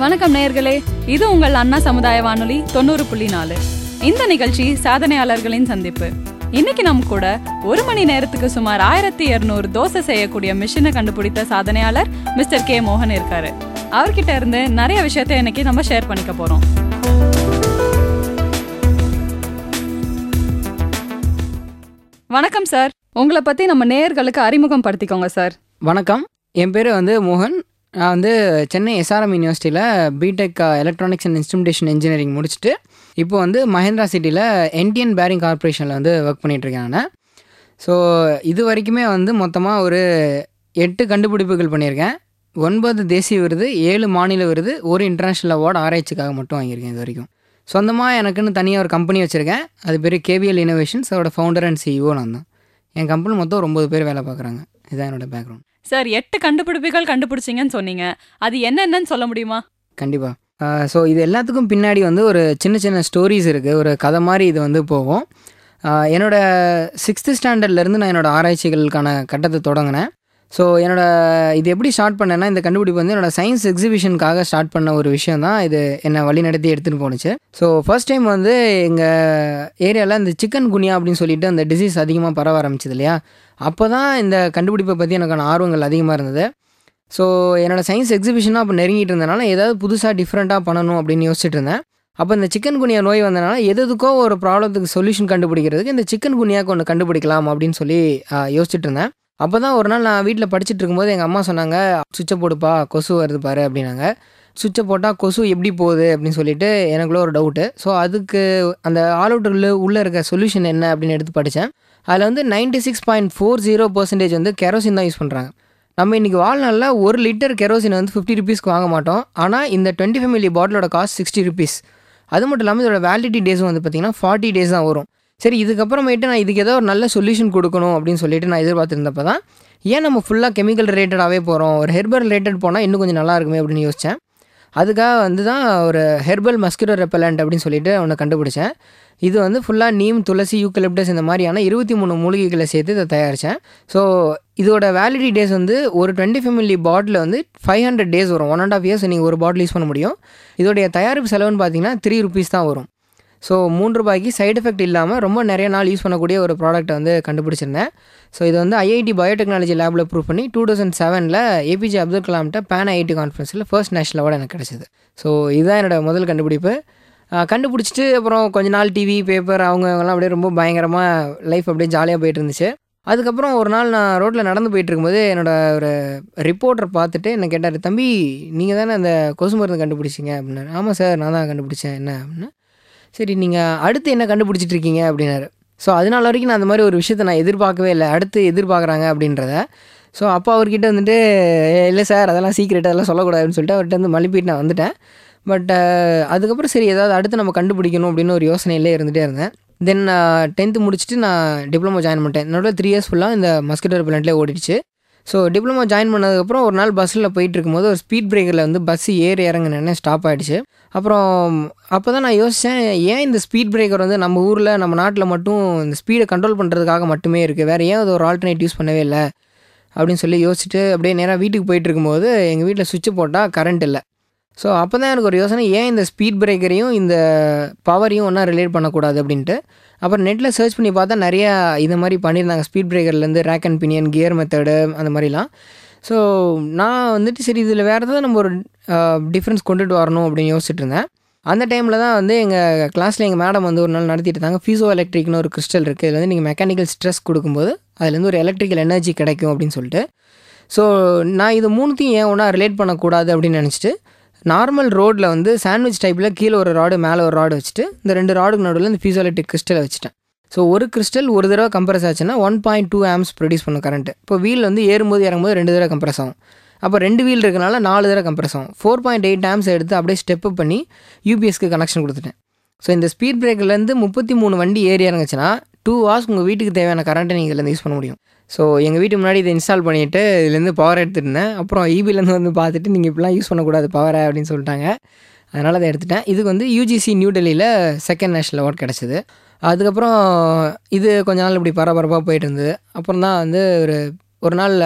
வணக்கம் நேயர்களே. இது உங்கள் அண்ணா சமுதாய வானொலி தொண்ணூறு புள்ளி நாலு. இந்த நிகழ்ச்சி சாதனையாளர்களின் சந்திப்பு. இன்னைக்கு நம்ம கூட ஒரு மணி நேரத்துக்கு சுமார் ஆயிரத்தி இருநூறு தோசை செய்யக்கூடிய மிஷினை கண்டுபிடித்த சாதனையாளர் மிஸ்டர் கே மோகன் இருக்காரு. அவர்கிட்ட இருந்து நிறைய விஷயத்தை இன்னைக்கு நம்ம ஷேர் பண்ணிக்க போறோம். வணக்கம் சார். உங்களை பத்தி நம்ம நேயர்களுக்கு அறிமுகம் படுத்திக்கோங்க சார். வணக்கம். என் பேர் வந்து மோகன். நான் வந்து சென்னை எஸ்ஆர்எம் யூனிவர்சிட்டியில் BTech electronics and instrumentation engineering முடிச்சுட்டு இப்போ வந்து மஹேந்திரா சிட்டியில் என்டிஎன் பேரிங் கார்ப்பரேஷனில் வந்து ஒர்க் பண்ணிகிட்ருக்கேன் நான். ஸோ இது வரைக்குமே வந்து மொத்தமாக ஒரு எட்டு கண்டுபிடிப்புகள் பண்ணியிருக்கேன். ஒன்பது தேசிய விருது ஏழு மாநில விருது ஒரு இன்டர்நேஷ்னல் அவார்டு ஆராய்ச்சிக்காக மட்டும் வாங்கியிருக்கேன் இது வரைக்கும். சொந்தமாக எனக்குன்னு தனியாக ஒரு கம்பெனி வச்சுருக்கேன். அது பேர் கேபிஎல் இனோவேஷன்ஸ் அதோட ஃபவுண்டர் அண்ட் சிஇஓ நான் தான். என் கம்பெனி மொத்தம் ஒரு ஒம்பது பேர் வேலை பார்க்குறாங்க. இதுதான் என்னோடய பேக்ரவுண்ட் சார் எட்டு கண்டுபிடிப்புகள் கண்டுபிடிச்சிங்கன்னு சொன்னீங்க. அது என்னென்னு சொல்ல முடியுமா? கண்டிப்பாக ஸோ இது எல்லாத்துக்கும் பின்னாடி வந்து ஒரு சின்ன சின்ன ஸ்டோரிஸ் இருக்குது ஒரு கதை மாதிரி இது வந்து போகும். என்னோடய சிக்ஸ்த்து ஸ்டாண்டர்ட்லேருந்து நான் என்னோடய ஆராய்ச்சிகளுக்கான கட்டத்தை தொடங்கினேன். ஸோ என்னோடய இது எப்படி ஸ்டார்ட் பண்ணேன்னா இந்த கண்டுபிடிப்பு வந்து என்னோடய சயின்ஸ் எக்ஸிபிஷனுக்காக ஸ்டார்ட் பண்ண ஒரு விஷயம் தான் இது என்னை வழி நடத்தி எடுத்துகிட்டு போணுச்சு. ஸோ ஃபர்ஸ்ட் டைம் வந்து எங்கள் ஏரியாவில் இந்த சிக்கன் குனியா அப்படின்னு சொல்லிட்டு அந்த டிசீஸ் அதிகமாக பரவ ஆரம்பிச்சது இல்லையா? அப்போ தான் இந்த கண்டுபிடிப்பை பற்றி எனக்கான ஆர்வங்கள் அதிகமாக இருந்தது. ஸோ என்னோடய சயின்ஸ் எக்ஸிபிஷனாக அப்போ நெருங்கிட்டு இருந்தனால ஏதாவது புதுசாக டிஃப்ரெண்ட்டாக பண்ணணும் அப்படின்னு யோசிச்சுட்டு இருந்தேன். அப்போ இந்த சிக்கன் குனியா நோய் வந்தனால எது எதுக்கோ ஒரு ப்ராப்ளத்துக்கு சொல்யூஷன் கண்டுபிடிக்கிறதுக்கு இந்த சிக்கன் குனியாக்கு ஒன்று கண்டுபிடிக்கலாம் அப்படின்னு சொல்லி யோசிச்சுட்டு இருந்தேன். அப்போ தான் ஒரு நாள் நான் வீட்டில் படிச்சுட்டு இருக்கும்போது எங்கள் அம்மா சொன்னாங்க சுவிட்சை போடுப்பா கொசு வருது பாரு அப்படின்னாங்க. சுவிட்சை போட்டால் கொசு எப்படி போகுது அப்படின்னு சொல்லிட்டு எனக்குள்ள ஒரு டவுட்டு. ஸோ அதுக்கு அந்த ஆல் அவுட் உள்ளே இருக்க சொல்யூஷன் என்ன அப்படின்னு எடுத்து படித்தேன் அதில் வந்து ninety six point four zero percentage வந்து கெரோசின் தான் யூஸ் பண்ணுறாங்க நம்ம இன்றைக்கி வாழ்நாளில் ஒரு லிட்டர் கெரோசின் வந்து ஃபிஃப்டி ருபீஸ்க்கு வாங்க மாட்டோம். ஆனால் இந்த டுவெண்ட்டி ஃபைவ் மில்லி பாட்டிலோட காஸ்ட் சிக்ஸ்டி ருபீஸ் அது மட்டும் இல்லாமல் இதோட வேலிடிட்டி டேஸும் வந்து பார்த்திங்கன்னா ஃபார்ட்டி டேஸ் தான் வரும். சரி இதுக்கப்புறமேட்டு நான் இதுக்கு ஏதோ ஒரு நல்ல சொல்யூஷன் கொடுக்கணும் அப்படின்னு சொல்லிட்டு நான் எதிர்பார்த்துருந்தப்ப தான் ஏன் நம்ம ஃபுல்லாக கெமிக்கல் ரிலேட்டடாகவே போகிறோம் ஒரு ஹெர்பல் ரிலேட்டட் போனால் இன்னும் கொஞ்சம் நல்லா இருக்குமே அப்படின்னு யோசித்தேன் அதுக்காக வந்து தான் ஒரு ஹெர்பல் மஸ்கிட்டோ ரெப்பலண்ட் அப்படின்னு சொல்லிட்டு ஒன்று கண்டுபிடிச்சேன். இது வந்து ஃபுல்லாக நீம் துளசி யூக்கலிப்டஸ் இந்த மாதிரியான இருபத்தி மூணு மூலிகைகளை சேர்த்து இதை தயாரித்தேன் ஸோ இதோட வேலிடி டேஸ் வந்து ஒரு டுவெண்ட்டி ஃபைவ் மில்லி பாட்டில் வந்து ஃபைவ் ஹண்ட்ரட் டேஸ் வரும். ஒன் அண்ட் ஆஃப் இயர்ஸ் நீங்கள் ஒரு பாட்டில் யூஸ் பண்ண முடியும். இதோடைய தயாரிப்பு செலவுன்னு பார்த்தீங்கன்னா த்ரீ ருபீஸ் தான் வரும். ஸோ மூன்று ரூபாய்க்கு சைடு எஃபெக்ட் இல்லாமல் ரொம்ப நிறைய நாள் யூஸ் பண்ணக்கூடிய ஒரு ப்ராடக்ட்டை வந்து கண்டுபிடிச்சிருந்தேன். ஸோ இது வந்து ஐஐடி பயோடெக்னாலஜி லேபில் ப்ரூவ் பண்ணி டூ தௌசண்ட் செவனில் ஏபிஜே அப்துல் கலாம்கிட்ட பேன் ஐஐடி கான்ஃபரன்ஸில் ஃபர்ஸ்ட் நேஷனல் அவார்டு எனக்கு கிடச்சிது. ஸோ இதுதான் என்னோட முதல் கண்டுபிடிப்பு. கண்டுபிடிச்சிட்டு அப்புறம் கொஞ்ச நாள் டிவி பேப்பர் அவங்க அவங்கெல்லாம் அப்படியே ரொம்ப பயங்கரமாக லைஃப் அப்படியே ஜாலியாக போயிட்டு இருந்துச்சு அதுக்கப்புறம் ஒரு நாள் நான் ரோட்டில் நடந்து போயிட்டு இருக்கும்போது ஒரு ரிப்போர்ட்டர் பார்த்துட்டு என்ன கேட்டார் தம்பி நீங்கள் தானே அந்த கொசு மருந்து கண்டுபிடிச்சிங்க? அப்படின்னு ஆமாம் சார் நான் தான் கண்டுபிடிச்சேன். என்ன? அப்படின்னு. சரி நீங்கள் அடுத்து என்ன கண்டுபிடிச்சிட்டு இருக்கீங்க அப்படின்னாரு. ஸோ அதனால வரைக்கும் நான் அந்த மாதிரி ஒரு விஷயத்தை நான் எதிர்பார்க்கவே இல்லை. அடுத்து எதிர்பார்க்குறாங்க அப்படின்றத. ஸோ அப்போ அவர்கிட்ட வந்துட்டு இல்லை சார் அதெல்லாம் சீக்கிரட் அதெல்லாம் சொல்லக்கூடாதுன்னு சொல்லிட்டு அவர்கிட்ட வந்து மழுப்பிட்டு நான் வந்துட்டேன். பட் அதுக்கப்புறம் சரி ஏதாவது அடுத்து நம்ம கண்டுபிடிக்கணும் அப்படின்னு ஒரு யோசனையிலே இருந்துகிட்டே இருந்தேன். தென் டென்த்து முடிச்சுட்டு நான் டிப்ளமோ ஜாயின் பண்ணிட்டேன். என்னோட த்ரீ இயர்ஸ் ஃபுல்லாக இந்த மஸ்கிட்டோ பிளான்ட்லேயே ஓடிடுச்சு. ஸோ டிப்ளமோ ஜாயின் பண்ணதுக்கப்புறம் ஒரு நாள் பஸ்ஸில் போயிட்டு இருக்கும்போது ஒரு ஸ்பீட் பிரேக்கரில் வந்து பஸ் ஏறி இறங்கினேன் ஸ்டாப் ஆகிடுச்சு அப்புறம் அப்போ தான் நான் யோசித்தேன் ஏன் இந்த ஸ்பீட் பிரேக்கர் வந்து நம்ம ஊரில் நம்ம நாட்டில் மட்டும் இந்த ஸ்பீடை கண்ட்ரோல் பண்ணுறதுக்காக மட்டுமே இருக்குது வேறு ஏன் அது ஒரு ஆல்டர்னேட் யூஸ் பண்ணவே இல்லை? அப்படின்னு சொல்லி யோசிச்சுட்டு அப்படியே நேராக வீட்டுக்கு போயிட்டு இருக்கும்போது எங்கள் வீட்டில் சுவிட்ச் போட்டால் கரண்ட் இல்லை. ஸோ அப்போ தான் எனக்கு ஒரு யோசனை ஏன் இந்த ஸ்பீட் பிரேக்கரையும் இந்த பவரையும் ஒன்றா ரிலேட் பண்ணக்கூடாது அப்படின்ட்டு? அப்புறம் நெட்டில் சர்ச் பண்ணி பார்த்தா நிறையா இது மாதிரி பண்ணியிருந்தாங்க. Speed பிரேக்கர்லேருந்து rack and pinion gear method அந்த மாதிரிலாம். ஸோ நான் வந்துட்டு சரி இதில் வேறு ஏதாவது நம்ம ஒரு டிஃப்ரென்ஸ் கொண்டுட்டு வரணும் அப்படின்னு யோசிச்சுட்டு இருந்தேன். அந்த டைமில் தான் வந்து எங்கள் கிளாஸில் எங்கள் மேடம் வந்து ஒரு நாள் நடத்திட்டு இருந்தாங்க. ஃபீஸோ எலக்ட்ரிக்னு ஒரு கிறிஸ்டல் இருக்குது இதில் வந்து நீங்கள் மெக்கானிக்கல் ஸ்ட்ரெஸ் கொடுக்கும்போது அதுலேருந்து ஒரு எலக்ட்ரிக்கல் எனர்ஜி கிடைக்கும் அப்படின்னு சொல்லிட்டு. ஸோ நான் இது மூணுத்தையும் ஏன் ஒன்றா ரிலேட் பண்ணக்கூடாது அப்படின்னு நினச்சிட்டு நார்மல் ரோடில் வந்து சாண்ட்விச் டைப்பில் கீழே ஒரு ராடு மேலே ஒரு ராடு வச்சுட்டு இந்த ரெண்டு ராடுக்கு நடுவில் இந்த பீசோலிட்டிக் கிறிஸ்டலை வச்சுட்டேன். ஸோ ஒரு கிறிஸ்டல் ஒரு தடவை கம்ப்ரஸ் ஆச்சுன்னா one point two amps produce பண்ணும் கரண்ட் இப்போ வீல் வந்து ஏறும்போது இறங்கும்போது ரெண்டு தடவை கம்ப்ரஸ் ஆகும். அப்போ ரெண்டு வீல் இருக்கனால நாலு தடவை கம்ப்ரஸ் ஆகும். ஃபோர் பாயிண்ட் எயிட் ஆம்ஸ் எடுத்து அப்படியே ஸ்டெப் பண்ணி யூபிஎஸ்க்கு கனெக்ஷன் கொடுத்துட்டேன். ஸோ இந்த ஸ்பீட் பிரேக்கர்லேருந்து முப்பத்தி மூணு வண்டி ஏறி இறங்குச்சுன்னா டூ ஹவர்ஸ் உங்கள் வீட்டுக்கு தேவையான கரண்ட்டை நீங்கள் இதில் யூஸ் பண்ண முடியும். ஸோ எங்கள் வீட்டு முன்னாடி இதை இன்ஸ்டால் பண்ணிவிட்டு இதுலேருந்து பவர் எடுத்துருந்தேன் அப்புறம் ஈபிலேருந்து வந்து பார்த்துட்டு நீங்கள் இப்படிலாம் யூஸ் பண்ணக்கூடாது பவரை அப்படின்னு சொல்லிட்டாங்க. அதனால் அதை எடுத்துட்டேன். இதுக்கு வந்து யூஜிசி நியூ டெல்லியில் செகண்ட் நேஷனல் அவார்ட் கிடச்சிது. அதுக்கப்புறம் இது கொஞ்ச நாள் இப்படி பரபரப்பாக போயிட்டு இருந்தது. அப்புறம் தான் வந்து ஒரு ஒரு நாள்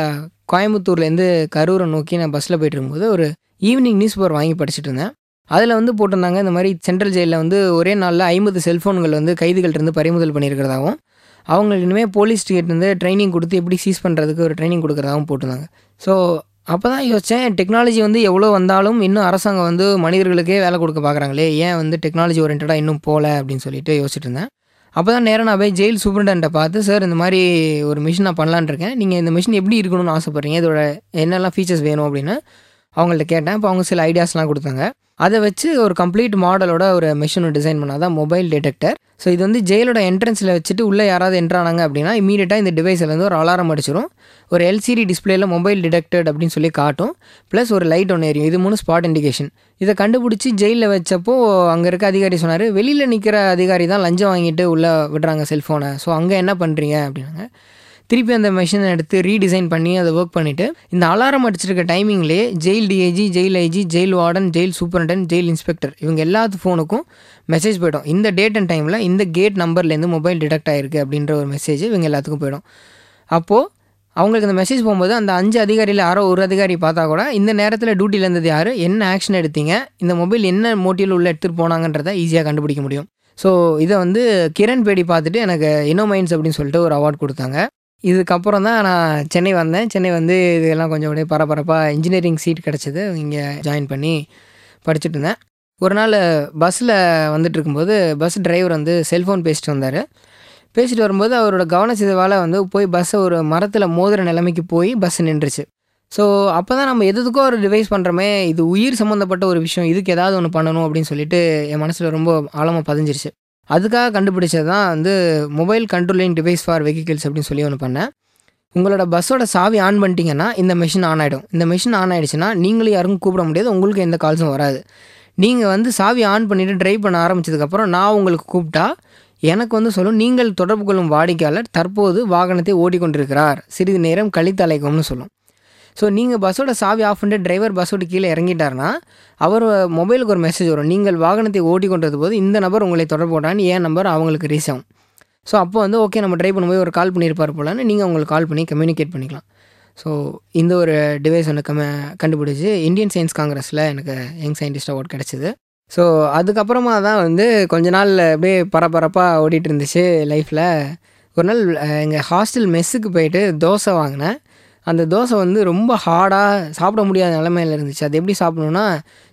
கோயம்புத்தூர்லேருந்து கரூரை நோக்கி நான் பஸ்ஸில் போயிட்டு இருக்கும்போது ஒரு ஈவினிங் நியூஸ் பேப்பர் வாங்கி படிச்சுட்டு இருந்தேன். அதில் வந்து போட்டிருந்தாங்க இந்த மாதிரி சென்ட்ரல் ஜெயிலில் வந்து ஒரே நாளில் ஐம்பது செல்ஃபோன்கள் வந்து கைதிகள்கிட்ட பறிமுதல் பண்ணியிருக்கிறதாகவும் அவங்களுக்கு இனிமேல் போலீஸ் வந்து ட்ரைனிங் கொடுத்து எப்படி சீஸ் பண்ணுறதுக்கு ஒரு ட்ரைனிங் கொடுக்குறதாகவும் போட்டிருந்தாங்க. ஸோ அப்போ தான் யோசித்தேன் டெக்னாலஜி வந்து எவ்வளோ வந்தாலும் இன்னும் அரசாங்கம் வந்து மனிதர்களுக்கே வேலை கொடுக்க பார்க்குறாங்களே ஏன் வந்து டெக்னாலஜி ஓரியன்டாக இன்னும் போகல அப்படின்னு சொல்லிட்டு யோசிச்சுட்டு இருந்தேன். அப்போ தான் நேராக நான் போய் ஜெயில் சூப்பரண்ட்டை பார்த்து சார் இந்த மாதிரி ஒரு மிஷின் நான் பண்ணலான்னு இருக்கேன். நீங்கள் இந்த மிஷின் எப்படி இருக்கணும்னு ஆசைப்பட்றீங்க? இதோட என்னெல்லாம் ஃபீச்சர்ஸ் வேணும்? அப்படின்னு அவங்கள்ட்ட கேட்டேன். இப்போ அவங்க சில ஐடியாஸ்லாம் கொடுத்தாங்க. அதை வச்சு ஒரு கம்ப்ளீட் மாடலோட ஒரு மிஷினை டிசைன் பண்ணால் தான் மொபைல் டிடெக்டர் ஸோ இது வந்து ஜெயிலோட என்ட்ரன்ஸில் வச்சுட்டு உள்ளே யாராவது என்ட்ரானாங்க அப்படின்னா இமீடியட்டாக இந்த டிவைஸில் வந்து ஒரு அலாரம் அடிச்சிடும் ஒரு எல்சிடி டிஸ்பிளேயில் மொபைல் டிடெக்டட் அப்படின்னு சொல்லி காட்டும். ப்ளஸ் ஒரு லைட் ஒன்று எரியும். இது மூணு ஸ்பாட் இண்டிகேஷன் இதை கண்டுபிடிச்சி ஜெயிலில் வச்சப்போ அங்கே இருக்க அதிகாரி சொன்னார் வெளியில் நிற்கிற அதிகாரி தான் லஞ்சம் வாங்கிட்டு உள்ளே விடுறாங்க செல்ஃபோனை ஸோ அங்கே என்ன பண்ணுறீங்க அப்படின்னாங்க. திருப்பி அந்த மிஷினை எடுத்து ரீடிசைன் பண்ணி அதை ஒர்க் பண்ணிவிட்டு இந்த அலாரம் அடிச்சிருக்க டைமிங்லேயே jail DIG jail IG jail warden jail superintendent jail inspector இவங்க எல்லாத்து ஃபோனுக்கும் மெசேஜ் போய்டும். இந்த டேட் அண்ட் டைமில் இந்த கேட் நம்பர்லேருந்து மொபைல் டிடெக்ட் ஆகிருக்கு அப்படின்ற ஒரு மெசேஜ் இவங்க எல்லாத்துக்கும் போயிடும். அப்போது அவங்களுக்கு அந்த மெசேஜ் போகும்போது அந்த அஞ்சு அதிகாரியில் யாரோ ஒரு அதிகாரி பார்த்தா கூட இந்த நேரத்தில் டியூட்டியில் இருந்தது யார்? என்ன ஆக்ஷன் எடுத்தீங்க? இந்த மொபைல் என்ன மோட்டிவில் உள்ள எடுத்துகிட்டு போனாங்கன்றதை ஈஸியாக கண்டுபிடிக்க முடியும். ஸோ இதை வந்து கிரண் பேடி பார்த்துட்டு எனக்கு இனோமைன்ஸ் அப்படின்னு சொல்லிட்டு ஒரு அவார்ட் கொடுத்தாங்க. இதுக்கப்புறம் தான் நான் சென்னை வந்தேன். சென்னை வந்து இதெல்லாம் கொஞ்சம் அப்படியே பரபரப்பாக இன்ஜினியரிங் சீட் கிடச்சிது. இங்கே ஜாயின் பண்ணி படிச்சுட்டு இருந்தேன். ஒரு நாள் பஸ்ஸில் வந்துட்டு இருக்கும்போது பஸ் டிரைவர் வந்து செல்ஃபோன் பேசிட்டு வந்தார். பேசிட்டு வரும்போது அவரோட கவன சிதைவால் வந்து போய் பஸ்ஸை ஒரு மரத்தில் மோதிர நிலைமைக்கு போய் பஸ் நின்றுச்சு. ஸோ அப்போ தான் நம்ம எதுக்கோ ஒரு டிவைஸ் பண்ணுறோமே இது உயிர் சம்மந்தப்பட்ட ஒரு விஷயம் இதுக்கு ஏதாவது ஒன்று பண்ணணும் அப்படின்னு சொல்லிட்டு என் மனசில் ரொம்ப ஆழமாக பதிஞ்சிருச்சு. அதுக்காக கண்டுபிடிச்சது தான் வந்து mobile controlling device for vehicles அப்படின்னு சொல்லி ஒன்று பண்ணேன். உங்களோட பஸ்ஸோட சாவி ஆன் பண்ணிட்டீங்கன்னா இந்த மிஷின் ஆன் ஆகிடும் இந்த மிஷின் ஆன் ஆகிடுச்சுன்னா நீங்களும் யாருக்கும் கூப்பிட முடியாது. உங்களுக்கு எந்த கால்ஸும் வராது. நீங்கள் வந்து சாவி ஆன் பண்ணிவிட்டு ட்ரைவ் பண்ண ஆரம்பிச்சதுக்கப்புறம் நான் உங்களுக்கு கூப்பிட்டா எனக்கு வந்து சொல்லும் நீங்கள் தொடர்பு கொள்ளும் வாடிக்கையாளர் தற்போது வாகனத்தை ஓடிக்கொண்டிருக்கிறார் சிறிது நேரம் கழித்து அழைக்கும்னு சொல்லும். ஸோ நீங்கள் பஸ்ஸோட சாவி ஆஃப் பண்ணிட்டு டிரைவர் பஸ்ஸோட கீழே இறங்கிட்டாருன்னா அவர் மொபைலுக்கு ஒரு மெசேஜ் வரும். நீங்கள் வாகனத்தை ஓட்டி கொண்டது போது இந்த நபர் உங்களை தொடர்பு போட்டான்னு ஏன் நம்பர்? அவங்களுக்கு ரீச் ஆகும் ஸோ அப்போ வந்து ஓகே நம்ம ட்ரை பண்ணும்போது ஒரு கால் பண்ணியிருப்பார் போலான்னு நீங்கள் உங்களுக்கு கால் பண்ணி கம்யூனிகேட் பண்ணிக்கலாம். ஸோ இந்த ஒரு டிவைஸ் ஒன்று கம கண்டுபிடிச்சி இந்தியன் சயின்ஸ் காங்கிரஸில் எனக்கு யங் சயின்டிஸ்ட் அவார்ட் கிடச்சிது. ஸோ அதுக்கப்புறமா தான் வந்து கொஞ்ச நாள் அப்படியே பரபரப்பாக ஓடிட்டு இருந்துச்சு லைஃப்பில் ஒரு நாள் எங்கள் ஹாஸ்டல் மெஸ்ஸுக்கு போயிட்டு தோசை வாங்கினேன். அந்த தோசை வந்து ரொம்ப ஹார்டாக சாப்பிட முடியாத நிலமையில இருந்துச்சு. அது எப்படி சாப்பிடணுன்னா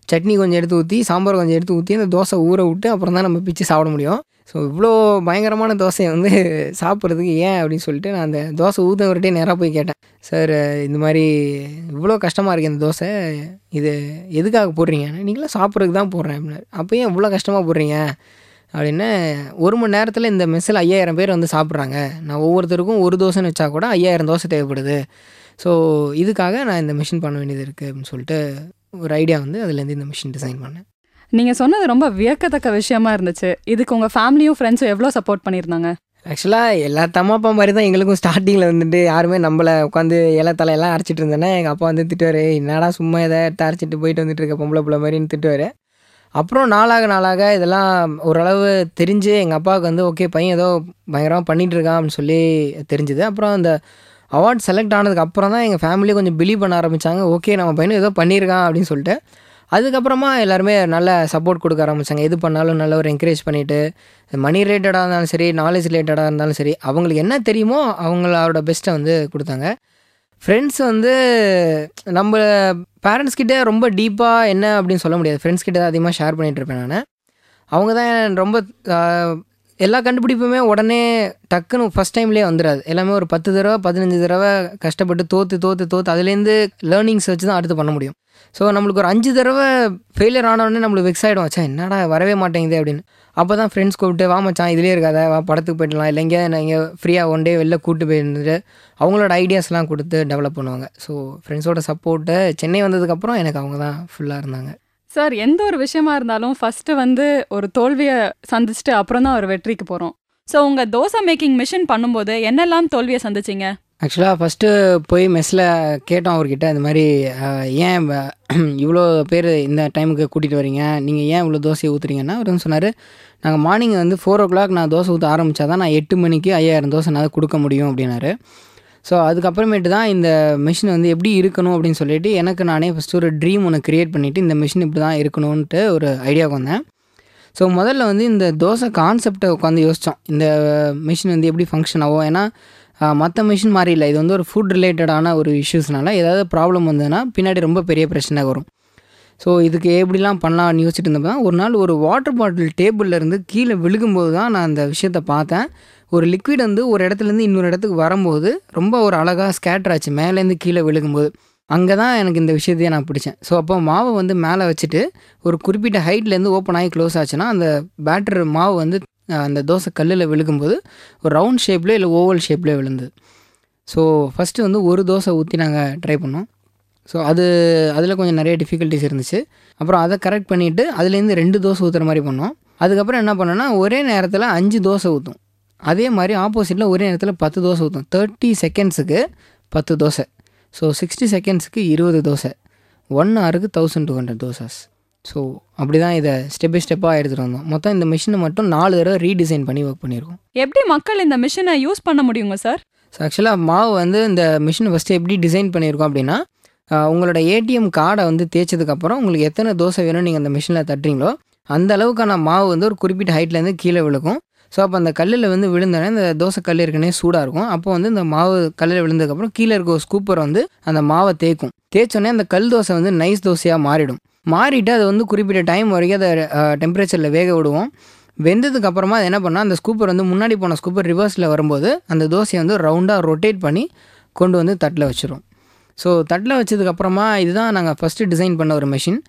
சட்னி கொஞ்சம் எடுத்து ஊற்றி சாம்பார் கொஞ்சம் எடுத்து ஊற்றி அந்த தோசை ஊற விட்டு அப்புறம் தான் நம்ம பிச்சு சாப்பிட முடியும். ஸோ இவ்வளோ பயங்கரமான தோசையை வந்து சாப்பிட்றதுக்கு ஏன் அப்படின்னு சொல்லிட்டு நான் அந்த தோசை ஊற்றவர்கிட்டே நேராக போய் கேட்டேன். சார் இந்த மாதிரி இவ்வளோ கஷ்டமாக இருக்குது இந்த தோசை. இது எதுக்காக போடுறீங்க? நீங்களாம் சாப்பிட்றதுக்கு தான் போடுறேன் அப்படின்னு அப்போ ஏன் இவ்வளோ கஷ்டமாக போடுறீங்க? அப்படின்னு ஒரு மணி நேரத்தில் இந்த மெஸ்ஸில் ஐயாயிரம் பேர் வந்து சாப்பிட்றாங்க. நான் ஒவ்வொருத்தருக்கும் ஒரு தோசைன்னு வச்சா கூட ஐயாயிரம் தோசை தேவைப்படுது. ஸோ இதுக்காக நான் இந்த மிஷின் பண்ண வேண்டியது இருக்குது அப்படின்னு சொல்லிட்டு ஒரு ஐடியா வந்து அதுலேருந்து இந்த மிஷின் டிசைன் பண்ணேன். நீங்க சொன்னது ரொம்ப வியக்கத்தக்க விஷயமா இருந்துச்சு. இதுக்கு உங்க ஃபேமிலியும் ஃப்ரெண்ட்ஸும் எவ்வளோ சப்போர்ட் பண்ணியிருந்தாங்க? ஆக்சுவலாக எல்லா தம்மா அப்பா மாதிரி தான் எங்களுக்கும் ஸ்டார்டிங்கில் வந்துட்டு யாருமே நம்மளை உட்காந்து இலை தலையெல்லாம் அரைச்சிட்டு இருந்தேனே எங்கள் அப்பா வந்து திட்டுவார் என்னடா சும்மா எதை அரைச்சிட்டு போயிட்டு வந்துட்டு இருக்க பொம்பளை பிள்ளை மாதிரின்னு திட்டுவார். அப்புறம் நாளாக நாளாக இதெல்லாம் ஓரளவு தெரிஞ்சு எங்கள் அப்பாவுக்கு வந்து ஓகே பையன் ஏதோ பயங்கரமாக பண்ணிகிட்டு இருக்கான் அப்படின்னு சொல்லி தெரிஞ்சுது. அப்புறம் அந்த அவார்ட் செலக்ட் ஆனதுக்கு அப்புறம் தான் எங்கள் ஃபேமிலி கொஞ்சம் பிலீவ் பண்ண ஆரம்பித்தாங்க ஓகே நம்ம பையனும் ஏதோ பண்ணியிருக்கான் அப்படின்னு சொல்லிட்டு. அதுக்கப்புறமா எல்லாருமே நல்ல சப்போர்ட் கொடுக்க ஆரம்பித்தாங்க எது பண்ணாலும் நல்ல ஒரு என்கரேஜ் பண்ணிவிட்டு மணி ரிலேட்டடாக இருந்தாலும் சரி நாலேஜ் ரிலேட்டடாக இருந்தாலும் சரி அவங்களுக்கு என்ன தெரியுமோ அவங்களோட பெஸ்ட்டை வந்து கொடுத்தாங்க. ஃப்ரெண்ட்ஸ் வந்து நம்ம பேரண்ட்ஸ் கிட்டே ரொம்ப டீப்பாக என்ன அப்படின்னு சொல்ல முடியாது. ஃப்ரெண்ட்ஸ் கிட்டே தான் அதிகமாக ஷேர் பண்ணிகிட்டு இருப்பேன் நான். அவங்க தான் ரொம்ப எல்லா கண்டுபிடிப்புமே உடனே டக்குன்னு ஃபஸ்ட் டைம்லேயே வந்துடாது எல்லாமே ஒரு பத்து தடவை பதினஞ்சு தடவை கஷ்டப்பட்டு தோற்று தோற்று தோற்று அதுலேருந்து லேர்னிங்ஸ் வச்சு தான் அடுத்து பண்ண முடியும். ஸோ நம்மளுக்கு ஒரு அஞ்சு தடவை ஃபெயிலியர் ஆனவுடனே நம்மளுக்கு வெக்ஸ் ஆகிடும் வச்சா என்னடா வரவே மாட்டேங்குது அப்படின்னு. அப்போ தான் ஃப்ரெண்ட்ஸ் கூப்பிட்டு வா மச்சான் இதுலேயே இருக்காத வா படத்துக்கு போயிடலாம் இல்லை எங்கேயா நீங்கள் ஃப்ரீயாக ஒன் டே வெளில கூப்பிட்டு போயிருந்துட்டு அவங்களோட ஐடியாஸ்லாம் கொடுத்து டெவலப் பண்ணுவாங்க. ஸோ ஃப்ரெண்ட்ஸோட சப்போர்ட்டு சென்னை வந்ததுக்கப்புறம் எனக்கு அவங்க தான் ஃபுல்லாக இருந்தாங்க. சார் எந்த ஒரு விஷயமா இருந்தாலும் ஃபஸ்ட்டு வந்து ஒரு தோல்வியை சந்திச்சுட்டு அப்புறம் தான் ஒரு வெற்றிக்கு போகிறோம் ஸோ உங்கள் தோசை மேக்கிங் மிஷின் பண்ணும்போது என்னெல்லாம் தோல்வியை சந்திச்சிங்க? ஆக்சுவலாக ஃபஸ்ட்டு போய் மெஸ்ஸில் கேட்டோம் அவர்கிட்ட இந்த மாதிரி ஏன் இவ்வளோ பேர் இந்த டைமுக்கு கூட்டிகிட்டு வரீங்க நீங்கள் ஏன் இவ்வளோ தோசையை ஊற்றுறீங்கன்னா அவர் வந்து சொன்னார். நாங்கள் மார்னிங் வந்து ஃபோர் ஓ கிளாக் நான் தோசை ஊற்ற ஆரம்பித்தா தான் நான் எட்டு மணிக்கு ஐயாயிரம் தோசை நான் கொடுக்க முடியும் அப்படின்னாரு. ஸோ அதுக்கப்புறமேட்டு தான் இந்த மிஷின் வந்து எப்படி இருக்கணும் அப்படின்னு சொல்லிட்டு எனக்கு நானே ஃபஸ்ட்டு ஒரு ட்ரீம் ஒன்று க்ரியேட் பண்ணிவிட்டு இந்த மிஷின் இப்படி தான் இருக்கணும்ன்ட்டு ஒரு ஐடியாவுக்கு வந்தேன். ஸோ முதல்ல வந்து இந்த தோசை கான்செப்டை உட்காந்து யோசித்தோம் இந்த மிஷின் வந்து எப்படி ஃபங்க்ஷன் ஆகும்? ஏன்னா மற்ற மிஷின் மாதிரி இல்லை. இது வந்து ஒரு ஃபுட் ரிலேட்டடான ஒரு இஷ்யூஸ்னால ஏதாவது ப்ராப்ளம் வந்ததுன்னா பின்னாடி ரொம்ப பெரிய பிரச்சனை வரும். ஸோ இதுக்கு எப்படிலாம் பண்ணலாம்னு யோசிச்சுட்டு இருந்தப்போ ஒரு நாள் ஒரு வாட்டர் பாட்டில் டேபிளில் இருந்து கீழே விழுகும்போது தான் நான் அந்த விஷயத்தை பார்த்தேன். ஒரு லிக்விட் வந்து ஒரு இடத்துலேருந்து இன்னொரு இடத்துக்கு வரும்போது ரொம்ப ஒரு அழகாக ஸ்கேட்டர் ஆச்சு. மேலேருந்து கீழே விழுகும்போது. அங்கே தான் எனக்கு இந்த விஷயத்தையே நான் பிடிச்சேன். ஸோ அப்போ மாவை வந்து மேலே வச்சுட்டு ஒரு குறிப்பிட்ட ஹைட்லேருந்து ஓப்பன் ஆகி க்ளோஸ் ஆச்சுன்னா அந்த பேட்டர் மாவு வந்து அந்த தோசை கல்லில் விழுகும்போது ஒரு ரவுண்ட் ஷேப்லேயே இல்லை ஓவல் ஷேப்லேயே விழுந்தது. ஸோ ஃபஸ்ட்டு வந்து ஒரு தோசை ஊற்றி நாங்கள் ட்ரை பண்ணோம். ஸோ அது அதில் கொஞ்சம் நிறைய டிஃபிகல்ட்டிஸ் இருந்துச்சு. அப்புறம் அதை கரெக்ட் பண்ணிவிட்டு அதுலேருந்து ரெண்டு தோசை ஊற்றுற மாதிரி பண்ணோம். அதுக்கப்புறம் என்ன பண்ணோன்னா ஒரே நேரத்தில் அஞ்சு தோசை ஊற்றும் அதே மாதிரி ஆப்போசிட்டில் ஒரே நேரத்தில் பத்து தோசை ஊற்றும் தேர்ட்டி செகண்ட்ஸுக்கு பத்து தோசை. ஸோ சிக்ஸ்டி செகண்ட்ஸுக்கு இருபது தோசை. ஒன் ஹவருக்கு thousand two hundred dosas. So அப்படி தான் இதை ஸ்டெப் பை ஸ்டெப்பாக எடுத்துகிட்டு வந்தோம். மொத்தம் இந்த மிஷினை மட்டும் நாலு தடவை ரீடிசைன் பண்ணி ஒர்க் பண்ணியிருக்கோம் எப்படி மக்கள் இந்த மிஷினை யூஸ் பண்ண முடியுங்க சார் ஸோ ஆக்சுவலாக மாவு வந்து இந்த மிஷினை ஃபஸ்ட்டு எப்படி டிசைன் பண்ணியிருக்கோம் அப்படின்னா உங்களோட ஏடிஎம் கார்டை வந்து தேய்ச்சதுக்கப்புறம் உங்களுக்கு எத்தனை தோசை வேணும் நீங்கள் அந்த மிஷினில் தட்டுறீங்களோ அந்த அளவுக்கான மாவு வந்து ஒரு குறிப்பிட்ட ஹைட்லேருந்து கீழே விழுக்கும் ஸோ அப்போ அந்த கல்லில் வந்து விழுந்தோடனே இந்த தோசை கல் ஏற்கனவே சூடாக இருக்கும் அப்போ வந்து இந்த மாவு கல்லில் விழுந்ததுக்கப்புறம் கீழே இருக்க ஒரு ஸ்கூப்பர் வந்து அந்த மாவை தேய்க்கும். தேய்ச்சோடனே அந்த கல் தோசை வந்து நைஸ் தோசையாக மாறிடும். மாறிட்டு அது வந்து குறிப்பிட்ட டைம் வரைக்கும் அதை டெம்பரேச்சரில் வேக விடுவோம். வெந்ததுக்கு அப்புறமா அது என்ன பண்ணால் அந்த ஸ்கூப்பர் வந்து முன்னாடி போன ஸ்கூப்பர் ரிவர்ஸில் வரும்போது அந்த தோசையை வந்து ரவுண்டாக ரொட்டேட் பண்ணி கொண்டு வந்து தட்டில் வச்சிரும் ஸோ தட்டில் வச்சதுக்கப்புறமா இதுதான் நாங்கள் ஃபஸ்ட்டு டிசைன் பண்ண ஒரு மிஷின்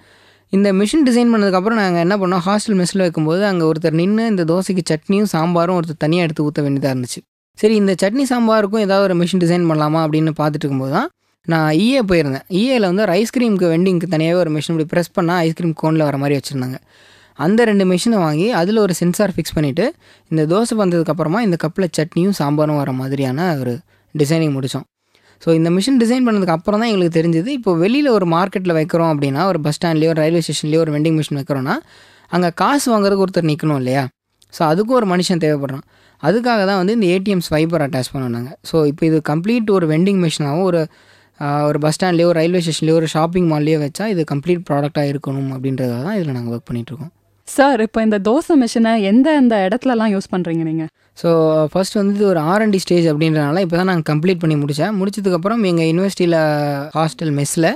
இந்த மிஷின் டிசைன் பண்ணதுக்கப்புறம் நாங்கள் என்ன பண்ணோம்? ஹாஸ்டல் மெஸ்ஸில் வைக்கும்போது அங்கே ஒருத்தர் நின்று இந்த தோசைக்கு சட்னியும் சாம்பாரும் ஒருத்தர் தனியாக எடுத்து ஊற்ற வேண்டியதாக இருந்துச்சு. சரி இந்த சட்னி சாம்பாருக்கும் ஏதாவது ஒரு மிஷின் டிசைன் பண்ணலாமா அப்படின்னு பார்த்துட்டு இருக்கும்போது தான் நான் ஈஏ போயிருந்தேன். ஈஏயில் வந்து ஒரு ஐஸ்கிரீமுக்கு வெண்டிங்க்கு தனியாகவே ஒரு மிஷின் இப்படி ப்ரெஸ் பண்ணால் ஐஸ்கிரீம் கோனில் வர மாதிரி வச்சுருந்தாங்க. அந்த ரெண்டு மிஷினை வாங்கி அதில் ஒரு சென்சார் ஃபிக்ஸ் பண்ணிவிட்டு இந்த தோசை வந்ததுக்கப்புறமா இந்த கப்பில் சட்னியும் சாம்பாரும் வர மாதிரியான ஒரு டிசைனிங் முடித்தோம் ஸோ இந்த மிஷின் டிசைன் பண்ணதுக்கு அப்புறம் தான் எங்களுக்கு தெரிஞ்சது. இப்போ வெளியில் ஒரு மார்க்கெட்டில் வைக்கிறோம் அப்படின்னா ஒரு பஸ் ஸ்டாண்ட்லேயோ ஒரு ரயில்வே ஸ்டேஷன்லேயோ ஒரு வெண்டிங் மிஷின் வைக்கிறோன்னா அங்கே காசு வாங்குறதுக்கு ஒருத்தர் நிற்கணும் இல்லையா? ஸோ அதுக்கும் ஒரு மனுஷன் தேவைப்படுறான். அதுக்காக தான் வந்து இந்த ஏடிஎம் ஸ்வைப்பர் அட்டாச் பண்ணுவாங்க ஸோ இப்போ இது கம்ப்ளீட் ஒரு வெண்டிங் மிஷினாகவும் ஒரு ஒரு பஸ் ஸ்டாண்ட்லேயோ ரயில்வே ஸ்டேஷன்லேயோ ஒரு ஷாப்பிங் மால்லையோ வச்சா இது கம்ப்ளீட் ப்ராடக்டாக இருக்கணும் அப்படின்றதாக தான் இதில் நாங்கள் ஒர்க் பண்ணிகிட்ருக்கோம் சார் இப்போ இந்த தோசை மிஷினை எந்த எந்த இடத்துலலாம் யூஸ் பண்ணுறீங்க நீங்கள் ஸோ ஃபர்ஸ்ட் வந்து இது ஒரு ஆர்என்டி ஸ்டேஜ் அப்படின்றனால இப்போ தான் நாங்கள் கம்ப்ளீட் பண்ணி முடித்தேன் முடிச்சதுக்கப்புறம் எங்கள் யூனிவர்சிட்டியில் ஹாஸ்டல் மெஸ்ஸில்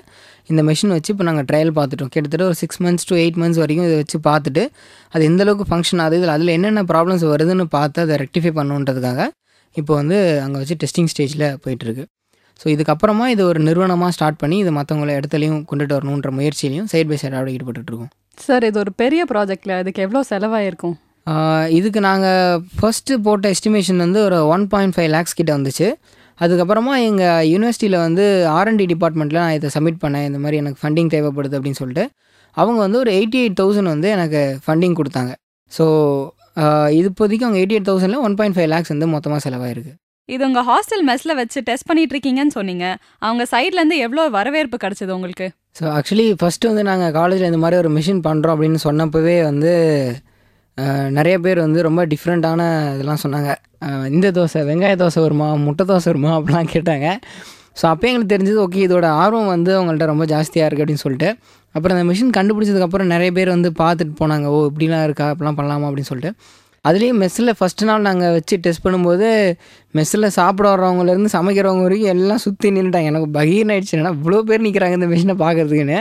இந்த மிஷின் வச்சு இப்போ நாங்கள் ட்ரையல் பார்த்துட்டோம். கிட்டத்தட்ட ஒரு six months to eight months வரைக்கும் இதை வச்சு பார்த்துட்டு அது எந்தளவுக்கு ஃபங்க்ஷன் ஆகுது இதில் அதில் என்னென்ன ப்ராப்ளம்ஸ் வருதுன்னு பார்த்து அதை ரெக்டிஃபை பண்ணுன்றதுக்காக இப்போ வந்து அங்கே வச்சு டெஸ்டிங் ஸ்டேஜில் போயிட்டுருக்கு ஸோ இதுக்கப்புறமா இது ஒரு நிறுவனமாக ஸ்டார்ட் பண்ணி இது மற்றவங்கள இடத்துலையும் கொண்டுட்டு வரணுன்ற முயற்சியிலையும் சைட் பை சைடாக ஈடுபட்டுருக்கோம் சார் இது ஒரு பெரிய ப்ராஜெக்ட்ல அதுக்கு எவ்வளோ செலவாயிருக்கும்? இதுக்கு நாங்கள் ஃபஸ்ட்டு போட்ட எஸ்டிமேஷன் வந்து ஒரு ஒன் பாயிண்ட் ஃபைவ் லேக்ஸ் கிட்ட வந்துச்சு. அதுக்கப்புறமா எங்கள் யூனிவர்சிட்டியில் வந்து ஆர்என்டி டிபார்ட்மெண்ட்டில் நான் இதை சப்மிட் பண்ணேன். இந்த மாதிரி எனக்கு ஃபண்டிங் தேவைப்படுது அப்படின்னு சொல்லிட்டு. அவங்க வந்து ஒரு எயிட்டி எயிட் தௌசண்ட் வந்து எனக்கு ஃபண்டிங் கொடுத்தாங்க. ஸோ இது இப்போதைக்கு அவங்க எயிட்டி எயிட் தௌசண்டில் ஒன் பாயிண்ட் ஃபைவ் லேக்ஸ் வந்து மொத்தமாக செலவாயிருக்கு. இது உங்க ஹாஸ்டல் மெஸ்ல வச்சு டெஸ்ட் பண்ணிட்டு இருக்கீங்கன்னு சொன்னீங்க. அவங்க சைட்ல இருந்து எவ்வளோ வரவேற்பு கிடைச்சது உங்களுக்கு? ஸோ ஆக்சுவலி ஃபஸ்ட்டு வந்து நாங்கள் காலேஜில் இந்த மாதிரி ஒரு மிஷின் பண்ணுறோம் அப்படின்னு சொன்னப்பவே வந்து நிறைய பேர் வந்து ரொம்ப டிஃப்ரெண்ட்டான இதெல்லாம் சொன்னாங்க. இந்த தோசை வெங்காய தோசை வருமா முட்டை தோசை வருமா அப்படிலாம் கேட்டாங்க. ஸோ அப்போ எங்களுக்கு தெரிஞ்சது ஓகே இதோட ஆர்வம் வந்து அவங்கள்ட்ட ரொம்ப ஜாஸ்தியாக இருக்குது அப்படின்னு சொல்லிட்டு அப்புறம் அந்த மிஷின் கண்டுபிடிச்சதுக்கப்புறம் நிறைய பேர் வந்து பார்த்துட்டு போனாங்க ஓ இப்படிலாம் இருக்கா அப்படிலாம் பண்ணலாமா அப்படின்னு சொல்லிட்டு. அதுலேயும் மெஸ்ஸில் ஃபஸ்ட்டு நாள் நாங்கள் வச்சு டெஸ்ட் பண்ணும்போது மெஸ்ஸில் சாப்பிட வர்றவங்கலேருந்து சமைக்கிறவங்க வரைக்கும் எல்லாம் சுற்றி நின்றுட்டாங்க எனக்கு பகீர்னு ஆயிடுச்சு. ஏன்னா இவ்வளோ பேர் நிற்கிறாங்க இந்த மிஷினை பார்க்குறதுக்குன்னு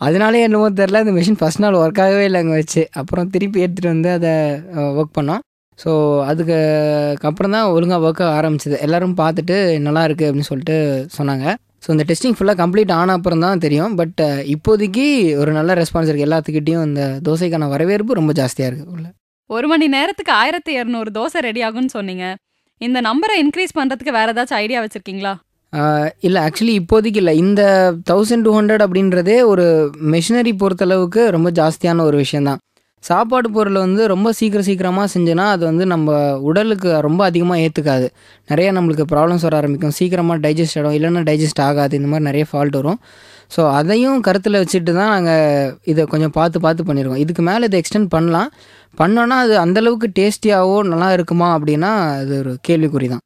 அதனாலே என்னமோ தெரில இந்த மிஷின் ஃபஸ்ட் நாள் ஒர்க் ஆகவே இல்லை அங்கே வச்சு. அப்புறம் திருப்பி எடுத்துகிட்டு வந்து அதை ஒர்க் பண்ணோம். ஸோ அதுக்கு அப்புறம் தான் ஒழுங்காக ஒர்க் ஆரம்பிச்சது. எல்லோரும் பார்த்துட்டு நல்லா இருக்குது அப்படின்னு சொல்லிட்டு சொன்னாங்க. ஸோ இந்த டெஸ்டிங் ஃபுல்லாக கம்ப்ளீட் ஆன அப்புறம் தான் தெரியும். பட் இப்போதைக்கு ஒரு நல்ல ரெஸ்பான்ஸ் இருக்குது எல்லாத்துக்கிட்டேயும் இந்த தோசைக்கான வரவேற்பு ரொம்ப ஜாஸ்தியாக இருக்குது உள்ள. ஒரு மணி நேரத்துக்கு ஆயிரத்தி இரநூறு தோசை ரெடி ஆகும்னு சொன்னீங்க. இந்த நம்பரை இன்க்ரீஸ் பண்ணுறதுக்கு வேறு ஏதாச்சும் ஐடியா வச்சுருக்கீங்களா? இல்லை ஆக்சுவலி இப்போதைக்கு இல்லை. இந்த தௌசண்ட் டூ ஹண்ட்ரட் அப்படின்றதே ஒரு மெஷினரி பொறுத்தளவுக்கு ரொம்ப ஜாஸ்தியான ஒரு விஷயந்தான் சாப்பாடு பொருளை வந்து ரொம்ப சீக்கிரம் சீக்கிரமாக செஞ்சோன்னா அது வந்து நம்ம உடலுக்கு ரொம்ப அதிகமாக ஏற்றுக்காது நிறைய நம்மளுக்கு ப்ராப்ளம்ஸ் வர ஆரம்பிக்கும். சீக்கிரமாக டைஜஸ்ட் ஆகிடும் இல்லைன்னா டைஜஸ்ட் ஆகாது. இந்த மாதிரி நிறைய ஃபால்ட் வரும். ஸோ அதையும் கருத்தில் வச்சுட்டு தான் நாங்கள் இதை கொஞ்சம் பார்த்து பார்த்து பண்ணியிருக்கோம் இதுக்கு மேலே இதை எக்ஸ்டெண்ட் பண்ணலாம். பண்ணோன்னா அது அந்தளவுக்கு டேஸ்டியாகவோ நல்லா இருக்குமா அப்படின்னா அது ஒரு கேள்விக்குறி தான்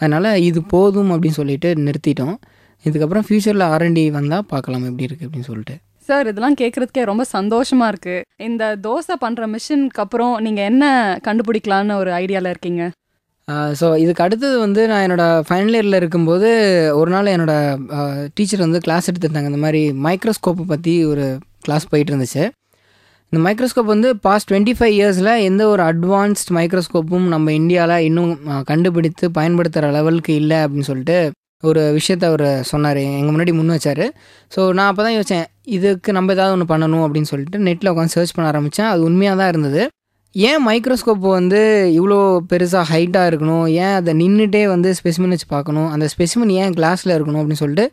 அதனால் இது போதும் அப்படின்னு சொல்லிட்டு நிறுத்திட்டோம். இதுக்கப்புறம் ஃப்யூச்சரில் ஆர்என்டி வந்தால் பார்க்கலாம் எப்படி இருக்குது அப்படின்னு சொல்லிட்டு. சார் இதெல்லாம் கேட்குறதுக்கே ரொம்ப சந்தோஷமாக இருக்குது இந்த தோசை பண்ணுற மிஷினுக்கு அப்புறம் நீங்கள் என்ன கண்டுபிடிக்கலான்னு ஒரு ஐடியாவில் இருக்கீங்க? ஸோ இதுக்கு அடுத்தது வந்து நான் என்னோடய ஃபைனல் இயரில் இருக்கும்போது ஒரு நாள் என்னோடய டீச்சர் வந்து கிளாஸ் எடுத்துருந்தாங்க. இந்த மாதிரி மைக்ரோஸ்கோப்பை பற்றி ஒரு கிளாஸ் போயிட்டு இருந்துச்சு இந்த மைக்ரோஸ்கோப் வந்து பாஸ்ட் டுவெண்ட்டி ஃபைவ் இயர்ஸில் எந்த ஒரு அட்வான்ஸ்ட் மைக்ரோஸ்கோப்பும் நம்ம இந்தியாவில் இன்னும் கண்டுபிடித்து பயன்படுத்துகிற லெவலுக்கு இல்லை அப்படின்னு சொல்லிட்டு ஒரு விஷயத்த அவர் சொன்னார். எங்கள் முன்னாடி முன் வச்சார். ஸோ நான் அப்போ தான் யோசித்தேன் இதுக்கு நம்ம ஏதாவது ஒன்று பண்ணணும் அப்படின்னு சொல்லிட்டு நெட்டில் உட்காந்து சர்ச் பண்ண ஆரம்பித்தேன் அது உண்மையாக தான் இருந்தது. ஏன் மைக்ரோஸ்கோப் வந்து இவ்வளோ பெருசாக ஹைட்டாக இருக்கணும்? ஏன் அதை நின்றுட்டே வந்து ஸ்பெசிமன் வச்சு பார்க்கணும்? அந்த ஸ்பெசிமன் ஏன் கிளாஸில் இருக்கணும் அப்படின்னு சொல்லிட்டு